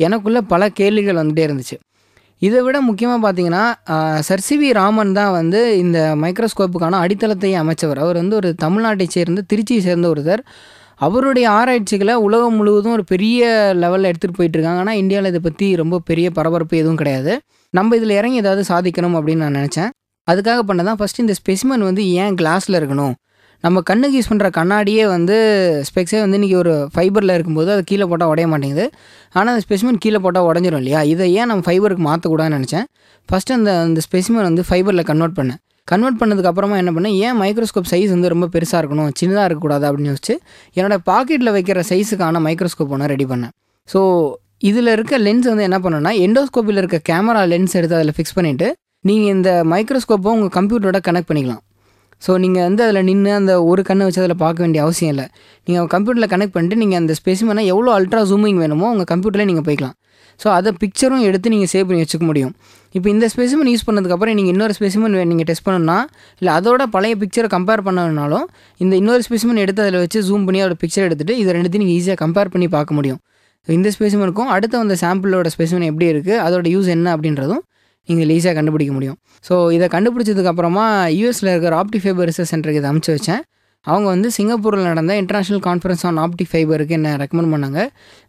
எனக்குள்ளே பல கேள்விகள் வந்துகிட்டே இருந்துச்சு. இதை விட முக்கியமாக பார்த்தீங்கன்னா சர் சி வி ராமன் தான் வந்து இந்த மைக்ரோஸ்கோப்புக்கான அடித்தளத்தை அமைச்சவர். அவர் வந்து ஒரு தமிழ்நாட்டை சேர்ந்த திருச்சியை சேர்ந்த ஒருத்தர். அவருடைய ஆராய்ச்சிகளை உலகம் முழுவதும் ஒரு பெரிய லெவலில் எடுத்துகிட்டு போயிட்டுருக்காங்க ஆனால் இந்தியாவில் இதை பற்றி ரொம்ப பெரிய பரபரப்பு எதுவும் கிடையாது. நம்ம இதில் இறங்கி ஏதாவது சாதிக்கணும் அப்படின்னு நான் நினச்சேன். அதுக்காக பண்ணதான் ஃபஸ்ட்டு இந்த ஸ்பெசிமன் வந்து ஏன் கிளாஸில் இருக்கணும்? நம்ம கண்ணுக்கு யூஸ் பண்ணுற கண்ணாடியே வந்து ஸ்பெக்ஸே வந்து இன்றைக்கி ஒரு ஃபைபரில் இருக்கும்போது அது கீழே போட்டால் உடைய மாட்டேங்குது. ஆனால் அந்த ஸ்பெசிமன் கீழே போட்டால் உடஞ்சிரும் இல்லையா? இதை ஏன் நம்ம ஃபைபருக்கு மாற்றக்கூடாதுன்னு நினச்சேன். ஃபஸ்ட்டு அந்த அந்த ஸ்பெசிமன் வந்து ஃபைபரில் கன்வெர்ட் பண்ணேன். கன்வெர்ட் பண்ணதுக்கப்புறமா என்ன பண்ணேன்? ஏன் மைக்ரோஸ்கோப் சைஸ் வந்து ரொம்ப பெருசாக இருக்கணும் சின்னதாக இருக்கக்கூடாது அப்படின்னு யோசிச்சு என்னோடய பாக்கெட்டில் வைக்கிற சைஸுக்கான மைக்ரோஸ்கோப் ஒன்று ரெடி பண்ணேன். ஸோ இதில் இருக்க லென்ஸ் வந்து என்ன பண்ணணும்னா எண்டோஸ்கோப்பில் இருக்க கேமரா லென்ஸ் எடுத்து அதில் ஃபிக்ஸ் பண்ணிவிட்டு நீங்கள் இந்த மைக்ரோஸ்கோப்பை உங்கள் கம்ப்யூட்டரோட கனெக்ட் பண்ணிக்கலாம். ஸோ நீங்கள் வந்து அதில் நின்று அந்த ஒரு கண்ணை வச்சு அதில் பார்க்க வேண்டிய அவசியம் இல்லை. நீங்கள் கம்ப்யூட்டரில் கனெக்ட் பண்ணிட்டு நீங்கள் அந்த ஸ்பெசிமனை எவ்வளோ அல்ட்ரா ஜூமிங் வேணுமோ உங்கள் கம்ப்யூட்டரில் நீங்கள் போய்க்கலாம். ஸோ அதை பிக்சரும் எடுத்து நீங்கள் சேவ் பண்ணி வச்சுக்க முடியும். இப்போ இந்த ஸ்பெசிமன் யூஸ் பண்ணதுக்கப்புறம் நீங்கள் இன்னொரு ஸ்பெசிமன் நீங்கள் டெஸ்ட் பண்ணணும்னா இல்லை அதோட பழைய பிக்சரை கம்பேர் பண்ணணுனாலும் இந்த இன்னொரு ஸ்பெசிமன் எடுத்து அதில் வச்சு ஜூம் பண்ணி அதோட பிக்சர் எடுத்துகிட்டு இதை ரெண்டுத்தையும் நீங்கள் ஈஸியாக கம்பேர் பண்ணி பார்க்க முடியும். இந்த ஸ்பெசிமனுக்கும் அடுத்த வந்த சாம்பிளோட ஸ்பெசிமன் எப்படி இருக்குது அதோட யூஸ் என்ன அப்படின்றதும் நீங்கள் ஈஸியாக கண்டுபிடிக்க முடியும். ஸோ இதை கண்டுபிடிச்சதுக்கப்புறமா யூஎஸில் இருக்கிற ஆப்டி ஃபைபர் ரிசர்ச் சென்டருக்கு இதை அமுச்சு வச்சேன். அவங்க வந்து சிங்கப்பூரில் நடந்த இன்டர்நேஷ்னல் கான்ஃபரன்ஸ் ஆன் ஆப்டி ஃபைபருக்கு என்ன ரெக்கமெண்ட் பண்ணாங்க.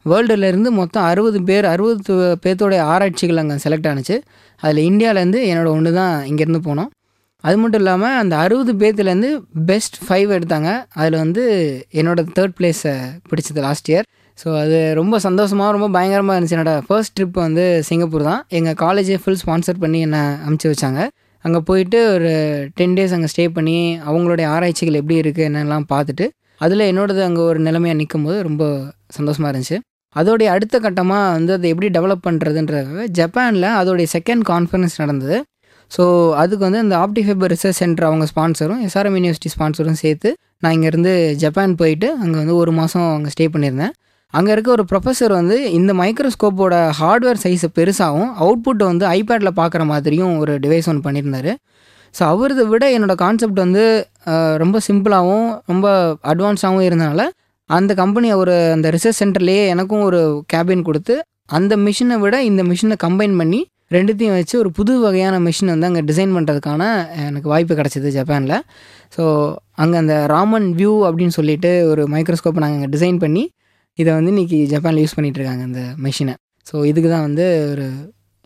வேர்ல்டுலேருந்து மொத்தம் அறுபது பேர் அறுபது பேர்த்தோடைய ஆராய்ச்சிகள் அங்கே செலக்ட் ஆனுச்சு. அதில் இந்தியாவிலேருந்து என்னோட ஒன்று தான் இங்கேருந்து போனோம். அது மட்டும் இல்லாமல் அந்த அறுபது பேர்த்துலேருந்து பெஸ்ட் ஃபைவ் எடுத்தாங்க. அதில் வந்து என்னோடய தேர்ட் பிளேஸை பிடிச்சது லாஸ்ட் இயர் ஸோ அது ரொம்ப சந்தோஷமாக ரொம்ப பயங்கரமாக இருந்துச்சு. என்னோடய ஃபர்ஸ்ட் ட்ரிப் வந்து சிங்கப்பூர் தான். எங்கள் காலேஜே ஃபுல் ஸ்பான்சர் பண்ணி என்னை அமுச்சு வச்சாங்க. அங்கே போயிட்டு ஒரு டென் டேஸ் அங்கே ஸ்டே பண்ணி அவங்களுடைய ஆராய்ச்சிகள் எப்படி இருக்குது என்னெல்லாம் பார்த்துட்டு அதில் என்னோடது அங்கே ஒரு நிலைமையாக நிற்கும் போது ரொம்ப சந்தோஷமாக இருந்துச்சு. அதோடைய அடுத்த கட்டமாக வந்து அதை எப்படி டெவலப் பண்ணுறதுன்றது ஜப்பானில் அதோடைய செகண்ட் கான்ஃபரன்ஸ் நடந்தது. ஸோ அதுக்கு வந்து இந்த ஆப்டி ஃபைபர் ரிசர்ச் சென்டர் அவங்க ஸ்பான்சரும் எஸ்ஆர்எம் யூனிவர்சிட்டி ஸ்பான்சரும் சேர்த்து நான் இங்கேருந்து ஜப்பான் போயிட்டு அங்கே வந்து ஒரு மாதம் அங்கே ஸ்டே பண்ணியிருந்தேன். அங்கே இருக்க ஒரு ப்ரொஃபஸர் வந்து இந்த மைக்ரோஸ்கோப்போட ஹார்ட்வேர் சைஸை பெருசாகவும் அவுட்புட்டை வந்து ஐபேடில் பார்க்குற மாதிரியும் ஒரு டிவைஸ் ஒன்று பண்ணியிருந்தாரு. ஸோ அவரதை விட என்னோடய கான்செப்ட் வந்து ரொம்ப சிம்பிளாகவும் ரொம்ப அட்வான்ஸாகவும் இருந்தனால அந்த கம்பெனி அவர் அந்த ரிசர்ச் சென்டர்லேயே எனக்கும் ஒரு கேபின் கொடுத்து அந்த மிஷினை விட இந்த மிஷினை கம்பைன் பண்ணி ரெண்டுத்தையும் வச்சு ஒரு புது வகையான மிஷின் வந்து அங்கே டிசைன் பண்ணுறதுக்கான எனக்கு வாய்ப்பு கிடச்சிது ஜப்பானில். ஸோ அங்கே அந்த ராமன் வியூ அப்படின்னு சொல்லிட்டு ஒரு மைக்ரோஸ்கோப்பை நாங்கள் அங்கே டிசைன் பண்ணி இதை வந்து இன்றைக்கி ஜப்பானில் யூஸ் பண்ணிகிட்டு இருக்காங்க அந்த மிஷினை ஸோ இதுக்கு தான் வந்து ஒரு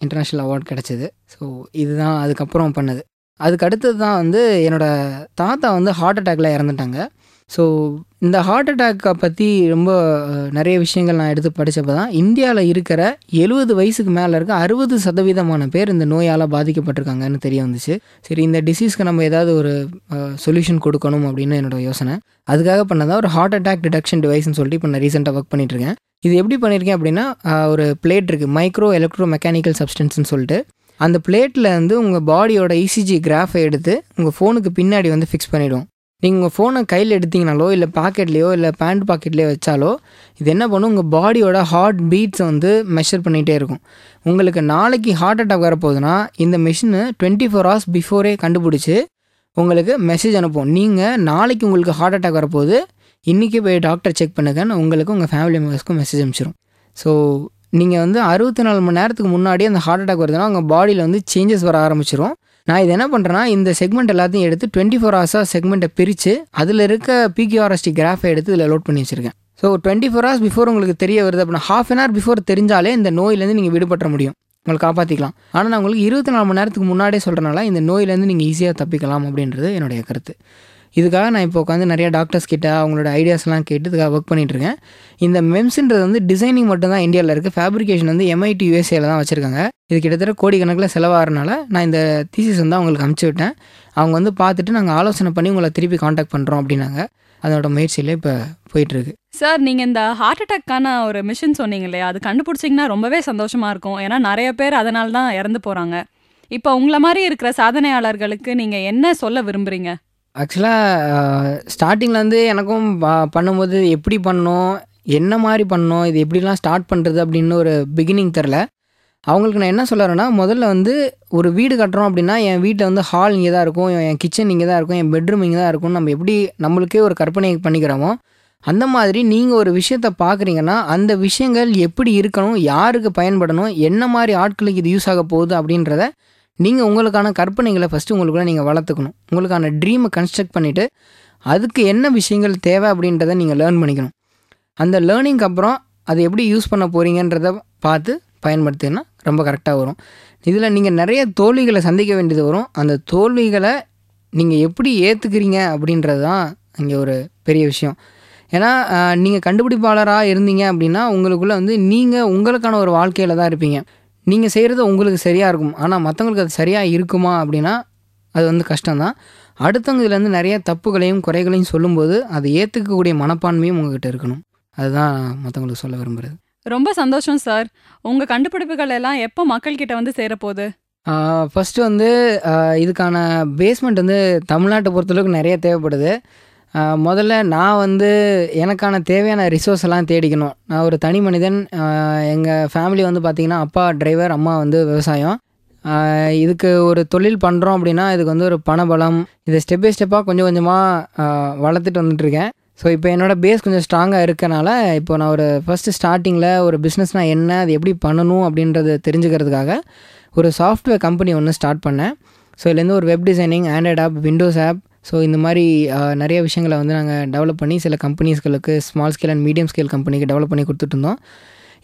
இன்டர்நேஷ்னல் அவார்ட் கிடச்சிது. ஸோ இதுதான் அதுக்கப்புறம் பண்ணது. அதுக்கு அடுத்தது தான் வந்து என்னோடய தாத்தா வந்து ஹார்ட் அட்டாக்ல இறந்துட்டாங்க. ஸோ இந்த ஹார்ட் அட்டாக்கை பற்றி ரொம்ப நிறைய விஷயங்கள் நான் எடுத்து படித்தப்போ தான் இந்தியாவில் இருக்கிற எழுபது வயசுக்கு மேலே இருக்க அறுபது சதவீதமான பேர் இந்த நோயால் பாதிக்கப்பட்டிருக்காங்கன்னு தெரிய வந்துச்சு. சரி இந்த டிசீஸ்க்கு நம்ம ஏதாவது ஒரு சொல்யூஷன் கொடுக்கணும் அப்படின்னு என்னோட யோசனை. அதுக்காக பண்ணதான் ஒரு ஹார்ட் அட்டாக் டிடக்ஷன் டிவைஸ்னு சொல்லிட்டு இப்போ நான் ரீசெண்டாக ஒர்க் பண்ணிட்டுருக்கேன். இது எப்படி பண்ணியிருக்கேன் அப்படின்னா ஒரு பிளேட் இருக்குது மைக்ரோ எலக்ட்ரோ மெக்கானிக்கல் சப்ஸ்டன்ஸ்னு சொல்லிட்டு. அந்த பிளேட்டில் வந்து உங்கள் பாடியோட இசிஜி கிராஃபை எடுத்து உங்கள் ஃபோனுக்கு பின்னாடி வந்து ஃபிக்ஸ் பண்ணிவிடும் நீங்கள் உங்கள் ஃபோனை கையில் எடுத்தீங்கனாலோ இல்லை பாக்கெட்லேயோ இல்லை பேண்ட் பாக்கெட்லேயோ வச்சாலோ இது என்ன பண்ணும்? உங்கள் பாடியோட ஹார்ட் பீட்ஸை வந்து மெஷர் பண்ணிகிட்டே இருக்கும். உங்களுக்கு நாளைக்கு ஹார்ட் அட்டாக் வரப்போகுதுன்னா இந்த மிஷினு டுவெண்ட்டி ஃபோர் ஹவர்ஸ் பிஃபோரே கண்டுபிடிச்சி உங்களுக்கு மெசேஜ் அனுப்பும். நீங்கள் நாளைக்கு உங்களுக்கு ஹார்ட் அட்டாக் வரப்போகுது இன்றைக்கி போய் டாக்டர் செக் பண்ணுங்கன்னு உங்களுக்கு உங்கள் ஃபேமிலி மெம்பர்ஸ்க்கும் மெசேஜ் அனுப்பிச்சிடும் ஸோ நீங்கள் வந்து அறுபத்தி நாலு மணி நேரத்துக்கு முன்னாடியே அந்த ஹார்ட் அட்டாக் வருதுன்னா உங்கள் பாடியில் வந்து சேஞ்சஸ் வர ஆரம்பிச்சிடும் நான் இது என்ன பண்ணுறேன்னா இந்த செக்மெண்ட் எல்லாத்தையும் எடுத்து டுவெண்ட்டி ஃபோர் ஹவர்ஸாக செக்மெண்ட்டை பிரித்து அதில் இருக்க பிக்யூஆர்எஸ்டி கிராஃபை எடுத்து இதில் லோட் பண்ணி வச்சுருக்கேன். So twenty four hours before உங்களுக்கு தெரிய வருது அப்படின்னா ஹாஃப் அன் ஹவர் பிஃபோர் தெரிஞ்சாலே இந்த நோயிலேருந்து நீங்கள் விடுபட்ட முடியும். உங்களை காப்பாற்றிக்கலாம் ஆனால் நான் உங்களுக்கு இருபத்தி நாலு மணி நேரத்துக்கு முன்னாடியே சொல்கிறனால இந்த நோயிலேருந்து நீங்கள் ஈஸியாக தப்பிக்கலாம் அப்படின்றது என்னுடைய கருத்து. இதுக்காக நான் இப்போ உட்காந்து நிறைய டாக்டர்ஸ் கிட்ட அவங்களோட ஐடியாஸ்லாம் கேட்டு இதுக்காக ஒர்க் பண்ணிகிட்ருக்கேன் இந்த மெம்ஸ்ன்றது வந்து டிசைனிங் மட்டும்தான் இந்தியாவில் இருக்குது ஃபேப்ரிகேஷன் வந்து எம்ஐடி யூஎஸ்ஏல தான் வச்சுருக்காங்க. இது கிட்டத்தட்ட கோடிக்கணக்கில் செலவாகிறனால நான் இந்த தீசிஸ் வந்து அவங்களுக்கு அமுச்சு விட்டேன். அவங்க வந்து பார்த்துட்டு நாங்கள் ஆலோசனை பண்ணி உங்களை திருப்பி காண்டாக்ட் பண்ணுறோம் அப்படின்னாங்க. அதோட முயற்சியில் இப்போ போயிட்டுருக்கு. சார் நீங்கள் இந்த ஹார்ட் அட்டாக்கான ஒரு மிஷின் சொன்னீங்க இல்லையா? அது கண்டுபிடிச்சிங்கன்னா ரொம்பவே சந்தோஷமாக இருக்கும். ஏன்னா நிறைய பேர் அதனால தான் இறந்து போகிறாங்க இப்போ உங்களை மாதிரி இருக்கிற சாதனையாளர்களுக்கு நீங்கள் என்ன சொல்ல விரும்புறீங்க? ஆக்சுவலாக ஸ்டார்டிங்லேருந்து எனக்கும் பண்ணும்போது எப்படி பண்ணணும் என்ன மாதிரி பண்ணணும் இது எப்படிலாம் ஸ்டார்ட் பண்ணுறது அப்படின்னு ஒரு பிகினிங் தெரில அவங்களுக்கு நான் என்ன சொல்லுறேன்னா முதல்ல வந்து ஒரு வீடு கட்டுறோம் அப்படின்னா என் வீட்டில் வந்து ஹால் இங்கே தான் இருக்கும் என் கிச்சன் இங்கே தான் இருக்கும் என் பெட்ரூம் இங்கே தான் இருக்கும் நம்ம எப்படி நம்மளுக்கே ஒரு கற்பனை பண்ணிக்கிறோமோ அந்த மாதிரி நீங்கள் ஒரு விஷயத்த பார்க்குறீங்கன்னா அந்த விஷயங்கள் எப்படி இருக்கணும் யாருக்கு பயன்படணும் என்ன மாதிரி ஆட்களுக்கு இது யூஸ் ஆக போகுது அப்படின்றத நீங்கள் உங்களுக்கான கற்பனைகளை ஃபஸ்ட்டு உங்களுக்குள்ள நீங்கள் வளர்த்துக்கணும். உங்களுக்கான ட்ரீமை கன்ஸ்ட்ரக்ட் பண்ணிவிட்டு அதுக்கு என்ன விஷயங்கள் தேவை அப்படின்றத நீங்கள் லேர்ன் பண்ணிக்கணும். அந்த லேர்னிங்க்கு அப்புறம் அதை எப்படி யூஸ் பண்ண போகிறீங்கன்றத பார்த்து பயன்படுத்தினா ரொம்ப கரெக்டாக வரும். இதில் நீங்கள் நிறைய தோல்விகளை சந்திக்க வேண்டியது வரும். அந்த தோல்விகளை நீங்கள் எப்படி ஏற்றுக்கிறீங்க அப்படின்றது தான் இங்கே ஒரு பெரிய விஷயம். ஏன்னா நீங்கள் கண்டுபிடிப்பாளராக இருந்தீங்க அப்படின்னா உங்களுக்குள்ளே வந்து நீங்கள் உங்களுக்கான ஒரு வாழ்க்கையில் தான் இருப்பீங்க. நீங்கள் செய்கிறது உங்களுக்கு சரியாக இருக்கும். ஆனால் மற்றவங்களுக்கு அது சரியாக இருக்குமா அப்படின்னா அது வந்து கஷ்டம்தான். அடுத்தவங்க இதுலேருந்து நிறைய தப்புகளையும் குறைகளையும் சொல்லும்போது அதை ஏற்றுக்கக்கூடிய மனப்பான்மையும் உங்ககிட்ட இருக்கணும். அதுதான் மற்றவங்களுக்கு சொல்ல விரும்புகிறது ரொம்ப சந்தோஷம் சார். உங்க கண்டுபிடிப்புகள் எல்லாம் எப்போ மக்கள் கிட்ட வந்து சேரப்போகுது ஃபஸ்ட்டு வந்து இதுக்கான பேஸ்மெண்ட் வந்து தமிழ்நாட்டை பொறுத்தளவுக்கு நிறைய தேவைப்படுது. முதல்ல நான் வந்து எனக்கான தேவையான ரிசோர்ஸ் எல்லாம் தேடிக்கணும். நான் ஒரு தனி மனிதன் எங்கள் ஃபேமிலி வந்து பார்த்திங்கன்னா அப்பா டிரைவர் அம்மா வந்து விவசாயம். இதுக்கு ஒரு தொழில் பண்ணுறோம் அப்படின்னா இதுக்கு வந்து ஒரு பணபலம். இதை ஸ்டெப் பை ஸ்டெப்பாக கொஞ்சம் கொஞ்சமாக வளர்த்துட்டு வந்துட்டுருக்கேன். ஸோ இப்போ என்னோடய பேஸ் கொஞ்சம் ஸ்ட்ராங்காக இருக்கனால இப்போ நான் ஒரு ஃபஸ்ட்டு ஸ்டார்டிங்கில் ஒரு பிஸ்னஸ்னால் என்ன அது எப்படி பண்ணணும் அப்படின்றத தெரிஞ்சுக்கிறதுக்காக ஒரு சாஃப்ட்வேர் கம்பெனி ஒன்று ஸ்டார்ட் பண்ணேன். ஸோ இதுலேருந்து ஒரு web designing android app windows app so இந்த மாதிரி நிறைய விஷயங்களை வந்து நாங்கள் டெவலப் பண்ணி சில கம்பெனிஸ்களுக்கு small scale and medium scale கம்பெனிக்கு டெவலப் பண்ணி கொடுத்துட்டு இருந்தோம்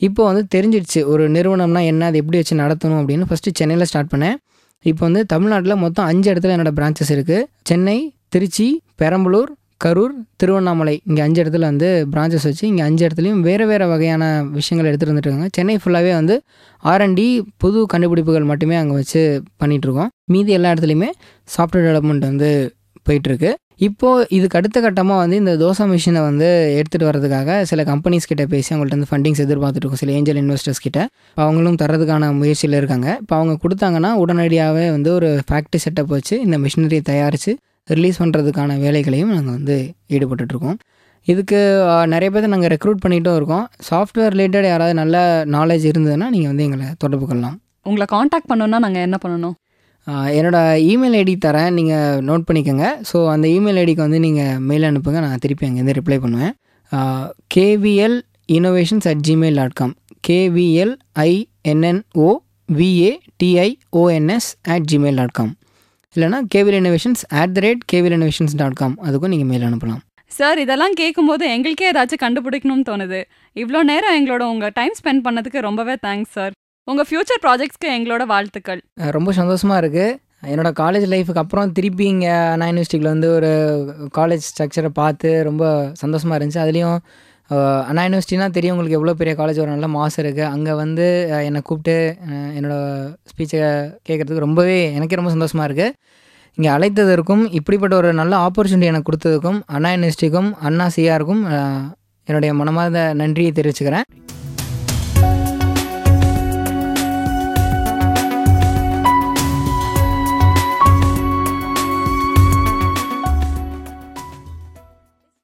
இப்போ வந்து தெரிஞ்சிடுச்சு ஒரு நிறுவனம்னா என்ன அது எப்படி வச்சு நடத்தணும் அப்படின்னு ஃபஸ்ட்டு சென்னையில் ஸ்டார்ட் பண்ணேன். இப்போ வந்து தமிழ்நாட்டில் மொத்தம் அஞ்சு இடத்துல என்னோடய பிரான்ச்சஸ் இருக்குது சென்னை திருச்சி பெரம்பலூர் கரூர் திருவண்ணாமலை. இங்கே அஞ்சு இடத்துல வந்து பிரான்ச்சஸ் வச்சு இங்கே அஞ்சு இடத்துலையும் வேறு வேறு வகையான விஷயங்கள் எடுத்துகிட்டு வந்துட்டு சென்னை ஃபுல்லாகவே வந்து ஆர்என்டி புது கண்டுபிடிப்புகள் மட்டுமே அங்கே வச்சு பண்ணிகிட்ருக்கோம் மீதி எல்லா இடத்துலையுமே சாஃப்ட்வேர் டெவலப்மெண்ட் வந்து போயிட்டுருக்கு. இப்போது இதுக்கு அடுத்த கட்டமாக வந்து இந்த தோசை மிஷினை வந்து எடுத்துகிட்டு வர்றதுக்காக சில கம்பெனிஸ் கிட்ட பேசி அவங்கள்ட்ட வந்து ஃபண்டிங்ஸ் எதிர்பார்த்துட்ருக்கோம் சில ஏஞ்சல் இன்வெஸ்டர்ஸ் கிட்ட. அவங்களும் தரதுக்கான முயற்சியில் இருக்காங்க. இப்போ அவங்க கொடுத்தாங்கன்னா உடனடியாகவே வந்து ஒரு ஃபேக்ட்ரி செட்டப் வச்சு இந்த மிஷினரியை தயாரித்து ரிலீஸ் பண்ணுறதுக்கான வேலைகளையும் நாங்கள் வந்து ஈடுபட்டுட்ருக்கோம் இதுக்கு நிறைய பேர் நாங்கள் ரெக்ரூட் பண்ணிகிட்டும் இருக்கோம். சாஃப்ட்வேர் ரிலேட்டட் யாராவது நல்ல நாலேஜ் இருந்ததுன்னா நீங்கள் வந்து எங்களை தொடர்பு கொள்ளலாம். உங்களை காண்டாக்ட் பண்ணோன்னா நாங்கள் என்ன பண்ணணும்? என்னோடய இமெயில் ஐடி தரேன். நீங்கள் நோட் பண்ணிக்கோங்க. ஸோ அந்த இமெயில் ஐடிக்கு வந்து நீங்கள் மெயில் அனுப்புங்க. நான் திருப்பி அங்கேருந்து ரிப்ளை பண்ணுவேன். KVL innovations at Gmail dot com KVL ஐஎன்என்ஓ விஏடிஐஓஎன்எஸ் at Gmail dot com இல்லைனா KVL innovations at the rate KVL innovations dot com அதுக்கும் நீங்கள் மெயில் அனுப்பலாம். சார் இதெல்லாம் கேட்கும்போது எங்களுக்கே ஏதாச்சும் கண்டுபிடிக்கணும்னு தோணுது. இவ்வளோ நேரம் எங்களோட உங்கள் டைம் ஸ்பெண்ட் பண்ணதுக்கு ரொம்பவே தேங்க்ஸ் சார் உங்கள் ஃப்யூச்சர் ப்ராஜெக்ட்ஸ்க்கு எங்களோட வாழ்த்துக்கள். ரொம்ப சந்தோஷமாக இருக்குது என்னோடய காலேஜ் லைஃபுக்கு அப்புறம் திருப்பி இங்கே அண்ணா யூனிவர்சிட்டியில் வந்து ஒரு காலேஜ் ஸ்ட்ரக்சரை பார்த்து ரொம்ப சந்தோஷமாக இருந்துச்சு. அதுலேயும் அண்ணா யூனிவர்சிட்டினா தெரியும் உங்களுக்கு எவ்வளோ பெரிய காலேஜ் ஒரு நல்ல மாஸ் இருக்குது அங்கே வந்து என்னை கூப்பிட்டு என்னோடய ஸ்பீச்சை கேட்குறதுக்கு ரொம்பவே எனக்கே ரொம்ப சந்தோஷமாக இருக்குது இங்கே அழைத்ததற்கும் இப்படிப்பட்ட ஒரு நல்ல ஆப்பர்ச்சுனிட்டி எனக்கு கொடுத்ததுக்கும் அண்ணா யூனிவர்சிட்டிக்கும் அண்ணா சிஆருக்கும் என்னுடைய மனமார்ந்த நன்றியை தெரிவிச்சுக்கிறேன்.